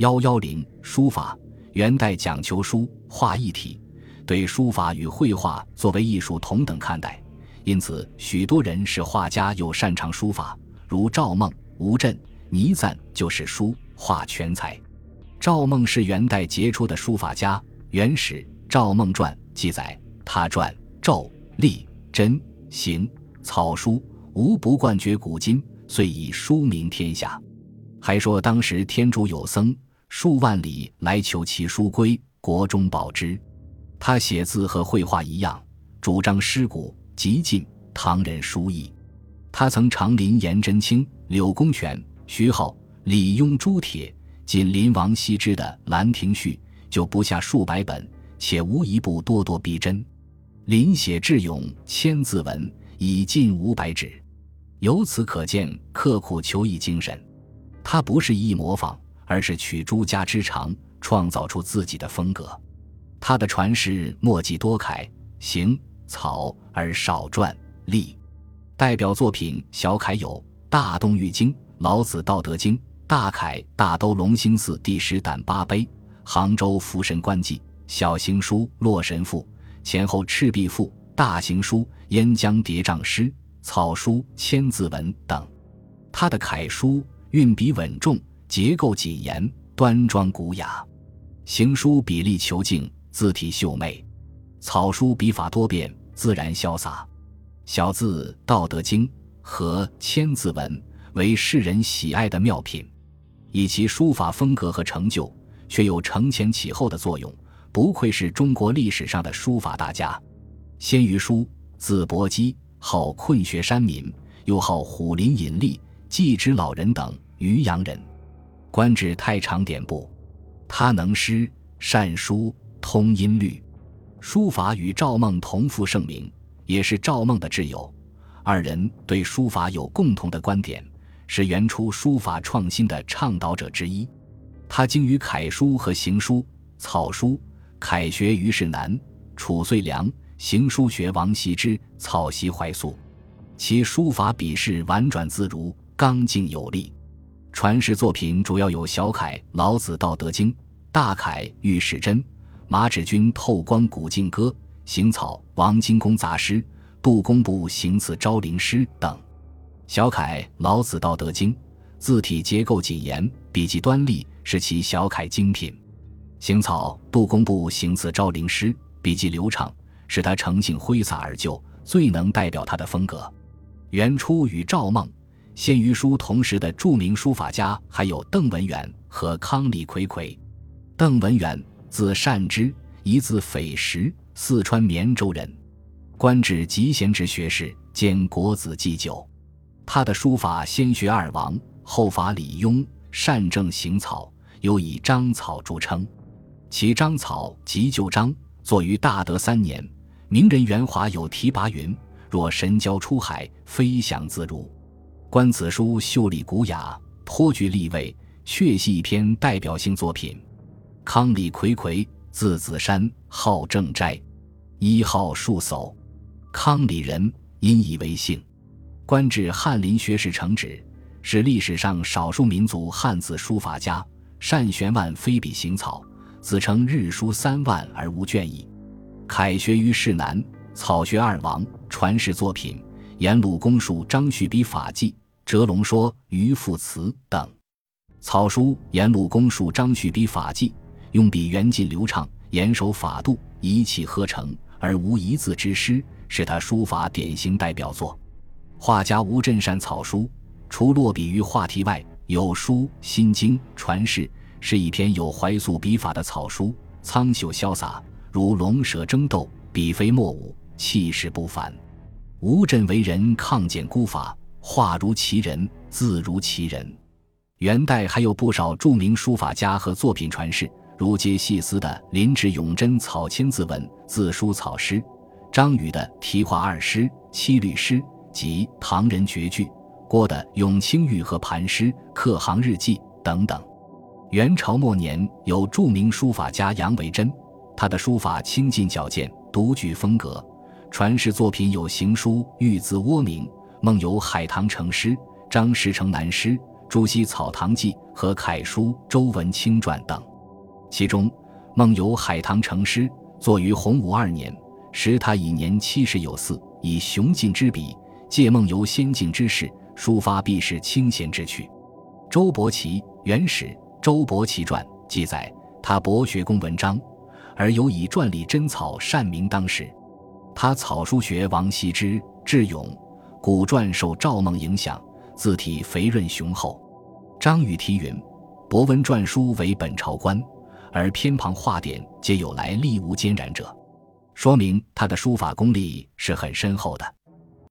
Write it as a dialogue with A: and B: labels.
A: 幺幺零书法，元代讲求书画一体，对书法与绘画作为艺术同等看待，因此许多人是画家又擅长书法，如赵孟、吴镇、倪瓒就是书画全才。赵孟是元代杰出的书法家，《元史·赵孟传》记载，他传赵、隶、真、行、草书无不冠绝古今，遂以书名天下。还说当时天竺有僧数万里来求其书归，国中宝之。他写字和绘画一样，主张诗古极尽唐人书意。他曾长临颜真卿、柳公权、徐浩、李邕、朱铁。仅临王羲之的《兰亭序》就不下数百本，且无一部咄咄逼真。临写智勇千字文已近五百纸，由此可见刻苦求艺精神。他不是一模仿，而是取诸家之长，创造出自己的风格。他的传世墨迹多楷、行、草而少篆、隶。代表作品小楷有《大东玉经》《老子道德经》。大楷大都龙兴寺第十胆八碑，杭州福神观记，小行书《洛神赋》，前后赤壁赋，大行书《燕江叠嶂诗》，草书《千字文》等。他的楷书运笔稳重，结构谨严，端庄古雅；行书笔力遒劲，字体秀美；草书笔法多变，自然潇洒。小字《道德经》和《千字文》为世人喜爱的妙品。以其书法风格和成就，却有承前启后的作用，不愧是中国历史上的书法大家。先于书，字伯基，号困学山民，又号虎林隐吏、季之老人等，渔阳人，官至太常典部。他能诗善书，通音律，书法与赵孟同负盛名，也是赵孟的挚友。二人对书法有共同的观点。是元初书法创新的倡导者之一，他精于楷书和行书，草书楷学于世南、褚遂良，行书学王羲之，草习怀素。其书法笔势婉转自如，刚劲有力。传世作品主要有小楷《老子道德经》，大楷《御史箴》，马志军透光古镜歌，行草王荆公杂诗，杜工部行刺昭陵诗等。小楷《老子道德经》，字体结构谨严，笔迹端丽，是其小楷精品。行草杜工部行刺昭陵诗，笔迹流畅，使他成性挥洒而就，最能代表他的风格。元初与赵孟、先于书同时的著名书法家还有邓文远和康李葵葵。邓文远，字善之，一字匪石，四川绵州人，官至集贤之学士兼国子祭酒。他的书法先学二王，后法李邕，善正行草，又以章草著称。其章草即旧章，作于大德三年。名人袁华有题跋云：“若神交出海，飞翔自如。”观此书秀丽古雅，颇具立味，确系一篇代表性作品。康李葵葵，字子山，号正斋，一号数叟，康李人，因以为姓。官至翰林学士承旨，是历史上少数民族汉字书法家，善悬腕飞笔行草，自称日书三万而无倦意。楷学于世南，草学二王，传世作品：颜鲁公述张旭笔法纪、折龙说渔父词等。草书颜鲁公述张旭笔法纪，用笔圆劲流畅，严守法度，一气呵成，而无一字之失，是他书法典型代表作。画家吴镇善草书，除落笔于画题外，有书《心经》传世，是一篇有怀素笔法的草书，苍秀潇洒，如龙蛇争斗，笔飞墨舞，气势不凡。吴镇为人抗简孤法，画如其人，字如其人。元代还有不少著名书法家和作品传世，如接细思的林志永真草千字文字书草诗，张宇的题画二诗七律诗。及唐人绝句，郭的《永清玉和盘诗》《刻行日记》等等。元朝末年有著名书法家杨维桢，他的书法清劲矫健，独具风格。传世作品有行书《玉字窝铭》，梦游海棠成诗》《张石城南诗》《朱熹《草堂记》和楷书《周文清传》等。其中，梦游海棠成诗，作于洪武二年，时他已年七十有四，以雄劲之笔，借梦游仙境之势，抒发避世清闲之趣。周伯奇《原始《周伯奇传》记载，他博学工文章，而有以篆隶真草善名当时。他草书学王羲之，智勇，古篆受赵孟影响，字体肥润雄厚。张雨题云：“博文篆书为本朝官，而偏旁画点皆有来历无兼然者。”说明他的书法功力是很深厚的。